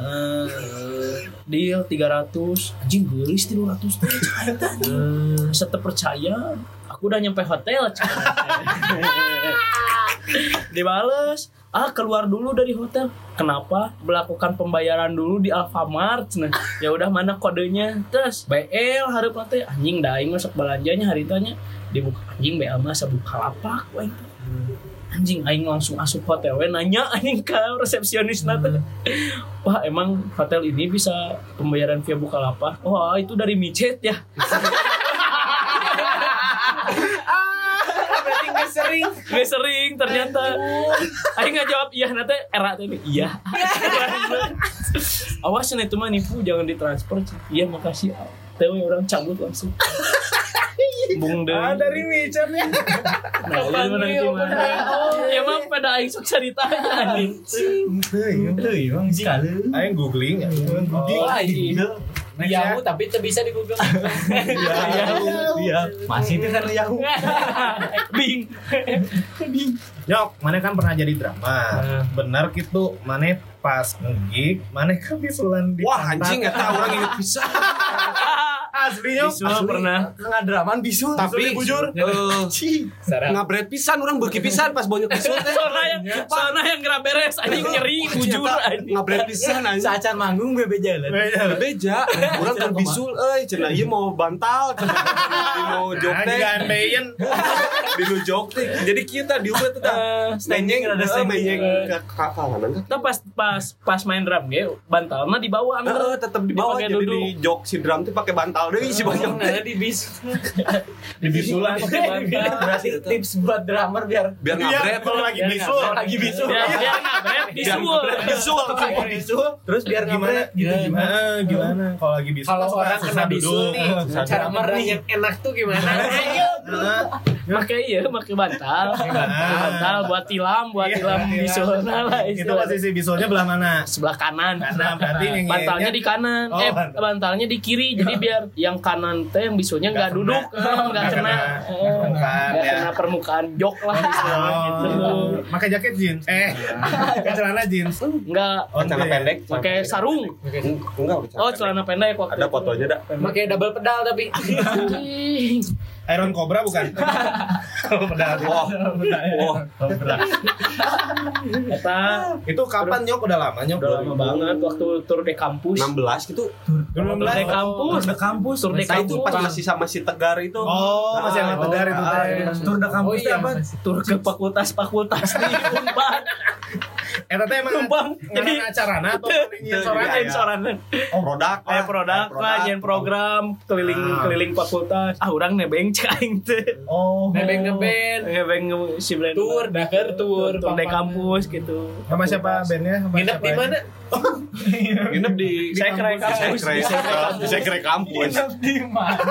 deal 300 anjing gelis 300 teh Saya percaya aku udah nyampe hotel dibales. Ah keluar dulu dari hotel. Kenapa? Melakukan pembayaran dulu di Alfamart. Nah ya udah mana kodenya? Terus BL hareup teh anjing daing masuk belanjanya haritanya dibuka anjing BL mah buka lapak we. anjing aing langsung asup hotel. We nanya anjing ke resepsionis teh Wah emang hotel ini bisa pembayaran via Bukalapak? Wah itu dari micet ya. berarti nggak sering Gak sering ternyata. Aing nggak jawab iya nanti era tadi iya. Awas nih itu mah nipu jangan ditransfer. Iya makasih. Tewe orang cabut langsung. Bung ah, dari micet ya. Nah, jadi mana gimana? Oh, emang pada aing sok ceritanya anjing. Heuh, emang sekali. Ayo googling ya. Next Yahoo ya. tapi bisa di Google Iya, iya. Masih itu kan Yahoo. Bing. Nyok, mana kan pernah jadi drama. Nah. Benar gitu, mana pas ngegig, mana kan bisulan di Wah anjing eta orang inget bisa. Asli nyok. Bisul pernah. Ngadraman bisul. Tapi bujur. eh, sarap ngabret pisan orang beuki pisan pas banyak bisul teh. Soalnya yang soalnya yang gerak beres anjing nyeri bujur anjing. Ngabret pisan anjing. Saacan manggung bebe jalan. beja orang kan bisul euy cenah ieu mau bantal mau jok Nah, teh juga ambeien. di nu jok teh jadi kita di ubet teh Eh, menyeng rada eh, menyeng ke kanan kan Kita pas pas pas main drum ge bantalna dibawa Heeh, angker. tetep di bawah jadi duduk. di jok si drum teh pakai bantal deui si banyak teh ada di bis Di bisulan. Berarti tips buat drummer biar biar Iya, ngabret kalau lagi bisul. Lagi bisul. Ya, biar ngabret bisul. bisul bisul. terus biar Gimana? ngabret gitu Gimana? gimana. Gimana? Kalau lagi bisul. kalau orang kena bisul nih cara merah yang enak tuh gimana ayo. Make iya, make bantal. bantal. bantal buat tilam, buat Iya, tilam bisul lah Itu posisi bisulnya belah mana? sebelah kanan. Kanan, berarti yang bantalnya ngeyelnya- di kanan, Oh, eh bantal. bantalnya di kiri. Jadi biar yang kanan teh yang bisulnya nggak Nggak duduk, kena. eh, nggak kena, kena. eh, Permukaan, nggak ya. kena permukaan jok lah istilahnya gitu. Oh, pakai jaket jeans. Eh, pakai celana jeans. Nggak Oh, celana enggak ya? pendek pakai sarung. enggak Oh celana pendek waktu ada fotonya dah pakai double pedal tapi. Iron Cobra bukan? Kalau pedal. wah Eta Itu kapan nyok? Udah lama nyok? udah lama banget waktu tur de kampus. 16 gitu Tur de kampus. Tur de kampus. Tur de Nah itu kampus. pas masih sama si Tegar itu Oh, masih sama tegar itu Ah, teh. Tur de kampus Oh, iya, teh apa? Tur ke fakultas-fakultas di Unpad. Eta teh emang Numpang. jadi acarana atau nyian sorangan? Iya, Ayen sorangan. produk Kayak produk lah, nyen program keliling Ah. keliling fakultas. Ah, urang nebeng cek aing teh. Oh. nebeng ngeband Nebeng si Brand. tour daker tour Tour di kampus gitu. Sama siapa bandnya? Sama nginep di aja? mana nginep di Sekre kampus. di sekre kampus Di mana?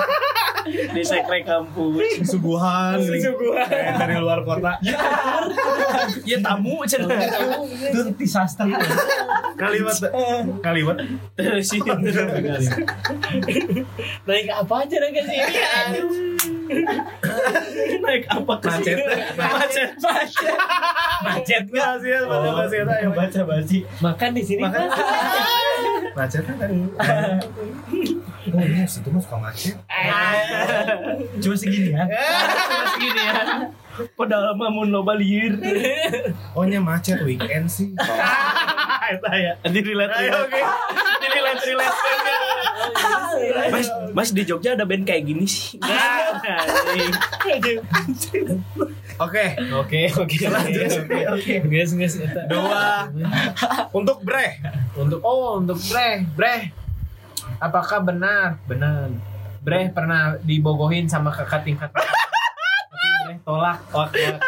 Di sekre kampus. Suguhan, Suguhan dari luar kota. Ya tamu cenah. Itu di sastra. Kalimat, kalimat. Terus naik apa aja naik ke sini aduh Naik apa ke Macet. Macet. macet nggak Nggak sih, baca bahasa eta ya. Baca basi. makan di sini Makan. Pak. Macet kan tadi. Oh iya, situ mah suka macet. Cuma segini ya. Cuma segini ya. Padahal mah mun loba lieur. Oh nya macet weekend sih. Eta ya. Di relate. Oke. Di relate relate. Mas, Mas di Jogja ada band kayak gini sih. Oke, oke oke oke guys dua untuk Bre. untuk oh untuk Bre Bre apakah benar benar Bre pernah dibogohin sama kakak tingkat Bre tolak tolak, tolak.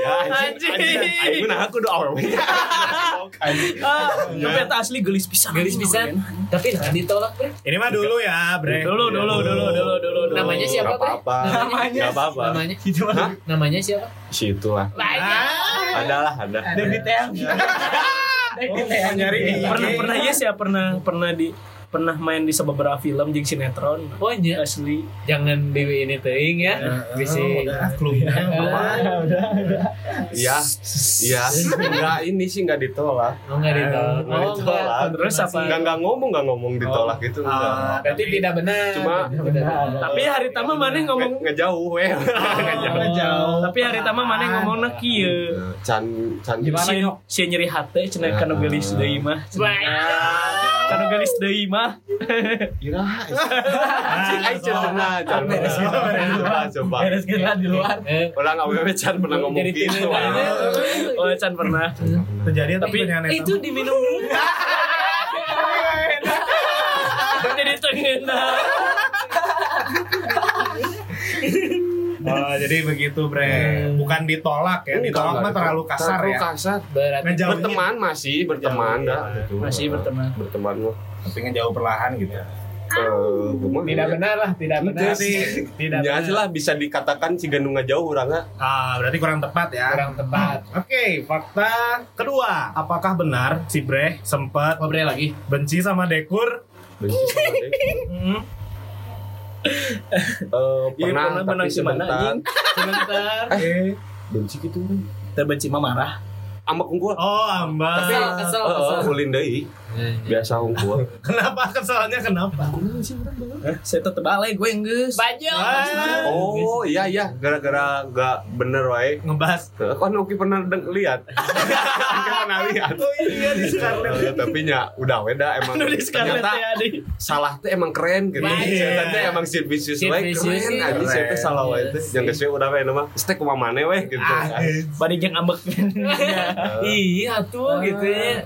ya anjing Anjing. anjing nah aku awewe Ah, asli gelis pisan. garis bisa tapi nah ditolak Bre Ini mah dulu ya, Bre. Dulu dulu dulu dulu dulu dulu. namanya siapa. Bre namanya Nggak apa-apa. namanya Itu namanya siapa situ lah Ah, ada lah ada David Teang. oh, nyari di Pernah pernah yes ya pernah pernah di pernah main di beberapa film jeung sinetron. oh iya Asli. jangan dewi ini teing ya. Bisa Udah, clue-nya. iya. Iya. Nggak ini sih nggak ditolak. Oh nggak ditolak. nggak oh ditolak nggak. Terus apa? nggak nggak ngomong nggak ngomong ditolak itu Ah, enggak berarti tidak benar. Cuma- Tidak benar. Tapi hari tama mana ngomong Nge- ngejauh weh ngejauh Oh. tapi hari tama mana ngomongna kieu. can can Gimana, Si, Nyok? si nyeri hate cenah kana gelis deui mah. Kana gelis deui mah. anjing aing cenah coba. coba. Beres kira di luar. Orang awewe can pernah ngomong gitu. Oh, Chan pernah. Terjadi Tapi tapi itu diminum. Jadi tengena. Oh, jadi begitu, Bre. Bukan ditolak ya. Ditolak mah terlalu kasar terlalu ya. kasar berarti Ngejauhin. berteman masih berteman dah gitu. Masih berteman. berteman mah Tapi ngejauh perlahan gitu. Eh, kumaha tidak ya? benar lah tidak benar sih tidak Ya benar lah bisa dikatakan si gandung ngejauh orangnya Ah, berarti kurang tepat ya. kurang tepat Oke, fakta kedua. Apakah benar si Bre sempat ngobrol lagi benci sama Dekur? benci sama dia. Hmm. Eh, Iya, pernah pernah tapi menang si mana, sebentar anjing? sebentar Eh. benci gitu Terbenci mah marah. ambek unggul Oh, Amba. kesel kesel Eh, eh, kesel ulin deui biasa unggul Kenapa kesalnya kenapa? Saya tetep balik gue geus. baju Ah, oh iya iya gara-gara gak bener wae ngebahas. Eh, kan Oki pernah deng- lihat pernah lihat Oh iya di Scarlet. Eh, tapi nya udah weda emang Anu di Scarlett ternyata ya, salah tuh emang keren gitu. Iya. Ternyata emang si vicious wae keren iya. aja Keren. salah wae teh. Yang geus we udah we nama stek kumaha maneh weh gitu. Ah, Bari jeung ambek. iya tuh gitu ya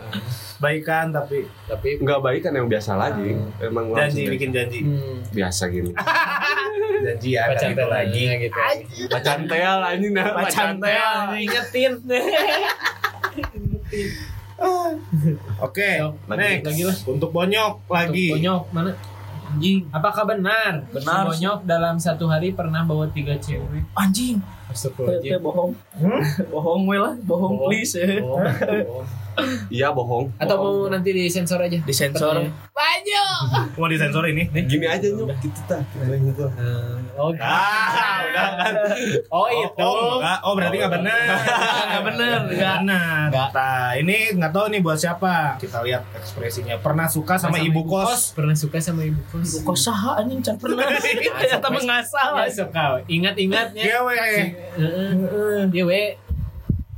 Baikan tapi tapi Enggak baik kan yang biasa lagi. Emang janji langsung bikin janji. hmm, biasa gini. Janji ya pacar gitu lagi. gitu Macan teal anjing nah Macan teal. ingetin Oke, Sok, next. lagi lah. Untuk bonyok lagi. bonyok mana anjing apakah benar Benar. Si bonyok dalam satu hari pernah bawa tiga cewek Anjing. Astagfirullahaladzim bohong. Bohong we lah, bohong Bohong. please. oh. Iya bohong. atau mau nanti disensor aja Disensor. baju Mau disensor ini? Gini aja nyok gitu tah. Gitu. oh Ah, udah kan. oh Oh, itu oh, enggak. oh berarti nggak benar. Nggak bener, Nggak benar. Nggak. Nah, ini nggak tahu nih buat siapa. Kita lihat ekspresinya. Pernah suka sama, ibu kos? pernah suka sama ibu kos Kok saha anjing can pernah. Ternyata mengasah ya suka ingat-ingatnya Iya, weh. Heeh. Dia we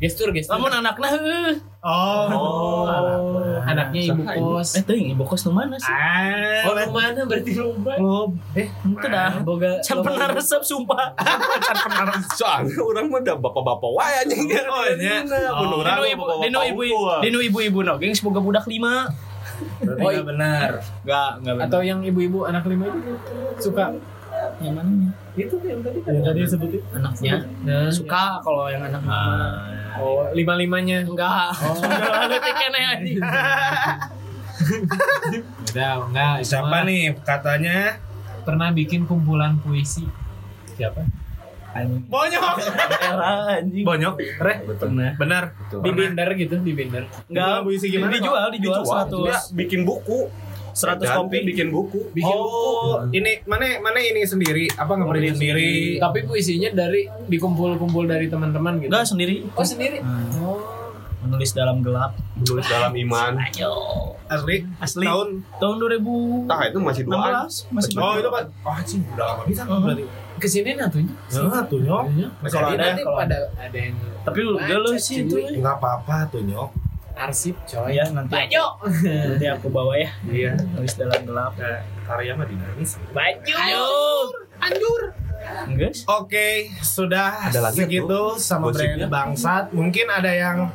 gestur gestur Namun anaknya heuh. Oh. Anaknya ibu kos. Eh, tuh yang ibu kos nu mana sih? Ah. Oh, mana berarti lupa? Oh, eh, itu dah. Boga. Can pernah resep sumpah. Can pernah resep. Soalnya orang mah udah bapak-bapak wae anjing. Oh, urang Dino mah ibu, Dino ibu, unggul. Dino ibu-ibu no, geng semoga budak lima. Berarti nggak benar. Enggak, enggak benar. Atau yang ibu-ibu anak lima itu suka yang mana? itu yang tadi kan Yang tadi sebutin. Anaknya. Nah, Suka kalau yang anak lima. oh lima limanya Enggak. Oh, lu tiken ya anjing. udah enggak Siapa mah nih katanya? pernah bikin kumpulan puisi siapa Bonyok. Elah anjing. Bonyok. Reh. Pernah. Benar. di binder gitu di binder Enggak, puisi gimana, dijual, dijual, Dia 100 bikin buku. 100 Dan kopi. bikin buku. bikin oh, ini mana mana ini sendiri? Apa ngeprint sendiri? tapi puisinya dari dikumpul-kumpul dari teman-teman gitu Enggak sendiri. oh sendiri oh Menulis dalam gelap. Menulis dalam iman. Ayo. Asli? Asli. Tahun? Tahun 2016 Nah, itu masih duaan. masih Oh itu pak. Oh anjing udah lama bisa Hmm. berarti. ke sini natunya Nah tuh nyok. Jadi Kalau ada kalau pada ada yang Tapi lu galau sih itu. cuy. nggak apa-apa tuh nyok. Arsip coy ya nanti Baju. nanti aku bawa ya. Iya. Nulis dalam gelap. Karya mah dinamis. baju Ayo. anjur Guys. Oke, sudah Ada lagi segitu sama brand Bangsat. Mungkin ada yang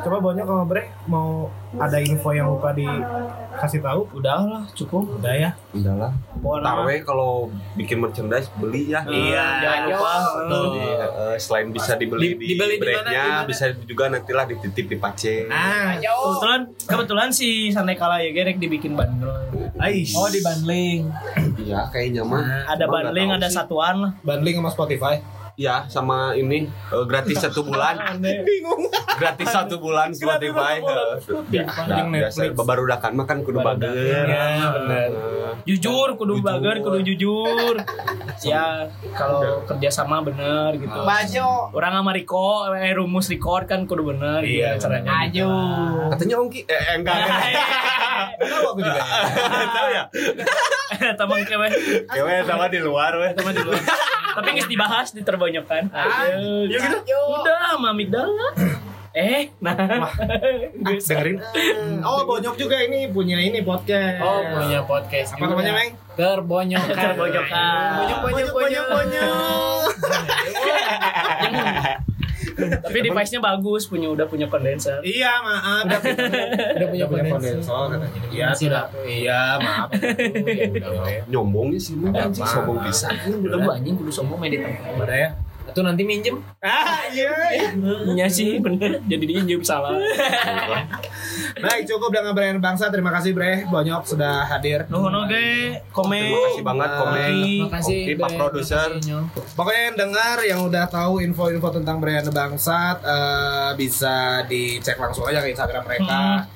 coba Bonyok sama Bre mau ada info yang lupa dikasih tahu? Udah lah, cukup. Udah ya. Udahlah. Pokoknya Tarwe kalau bikin merchandise beli ya. Iya, jangan lupa. Jadi, eh, selain bisa dibeli Di- di, dibeli di brandnya, bisa juga nantilah dititip di Pace. Ah, Kebetulan kebetulan si Santai Kala ya gerek dibikin bundle. Aish. oh di bundling Iya, kayaknya mah. Ada bundling, tahu ada satuan lah. bundling sama Spotify. Iya, sama ini eh, gratis satu bulan. Bingung. gratis satu bulan Spotify. Ya, biasa. Netflix. Babarudakan mah kan kudu Babarudakan. bager. Ya, benar. Eh, Jujur, kudu bager, kudu jujur. ya, kalau kerjasama bener gitu. baju Orang sama Riko, eh, rumus record kan kudu bener gitu Iya, caranya. Aju. Katanya Ongki eh, eh, enggak. Tahu aku juga. ya. Tahu ya? Tamang kewe, Kewe sama di luar weh. teman dulu. Tapi nggak dibahas di terbanyakan. ya gitu Udah, sama amigdala. Eh, nah. Geus. Dengerin. Oh, Bonyok juga ini punya ini podcast. oh punya podcast Apa namanya, Meng? terbonyokan Terbonyokan. bonyok bonyok bonyok bonyok. Tapi device-nya bagus, punya udah punya kondenser. Iya, maaf. Udah, udah punya kondensor kondensor katanya. Iya, Masih sudah. Iya, maaf. Ya we. Nyombongnya sih lu anjing sombong bisa. Udah gua anjing kudu sombong main di tempat. Udah ya. Itu nanti minjem Ah, iya. Iya sih, bener. Jadi dia salah. Baik, cukup dengan brand bangsa. Terima kasih Bre, Bonyok sudah hadir. Nuhun oge, komen. Terima kasih banget komen. makasih Oke, Pak. Produser. Pokoknya yang dengar yang udah tahu info-info tentang brand bangsat eh, bisa dicek langsung aja ke Instagram mereka.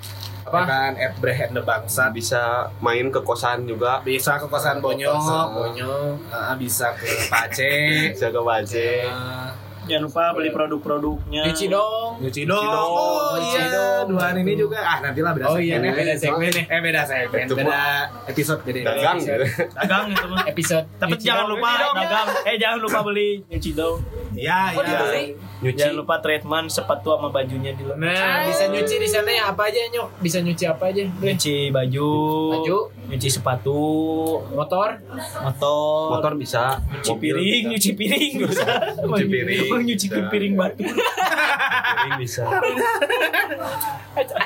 Apa? Kan at brand bangsat. Bisa main ke kosan juga. Bisa ke kosan Bonyok, bonyok eh, bisa ke Pace. Bisa ke Bace. eh, Jangan lupa beli produk-produknya. Nyuci dong Nyuci dong. Oh iya, dong. dua hari ini juga. Ah, nantilah beda Oh iya, segmen ya. beda segmen nih. Eh, beda segmen. Itu Beda episode jadi. Dagang gitu. Dagang itu mah. episode Tapi jangan lupa dagang. Eh jangan lupa beli nyuci dong. Iya, Oh, iya. dibeli? Nyuci. Jangan lupa treatment sepatu sama bajunya di Nah, bisa nyuci di sana ya apa aja nyok? Bisa nyuci apa aja? Bre? Nyuci baju, Baju. nyuci sepatu, Motor? motor, Motor bisa. nyuci piring, nyuci piring bisa. Nyuci piring. Mau nyuci Bisa. piring batu. piring bisa.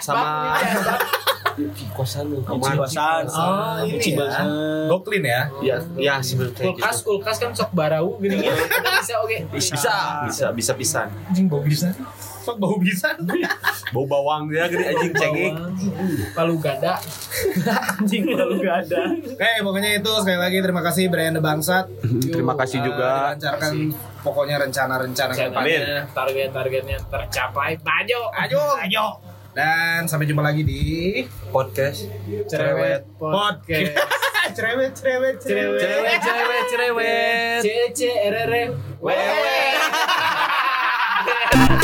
Sama di kosan Kamar. kosan. Oh, ini ya. ya. Iya, iya sebenarnya kayak Kulkas, gitu. kulkas kan sok barau gini gitu. Bisa oke. Bisa, bisa, bisa pisan. Anjing bau bisa. Sok bau bisa. Bau bawang dia gede anjing cengik. Palu gada. Anjing lalu gak ada. Oke, pokoknya itu sekali lagi terima kasih brand Bangsat. Terima kasih Eh, juga. Dilancarkan pokoknya rencana-rencana ke depan. Caranya, target-targetnya tercapai. Bajo. Ayo, ayo. Dan sampai jumpa lagi di podcast Cerewet Podcast. cerewet, cerewet, cerewet, cerewet, cerewet, cerewet, c c r r w.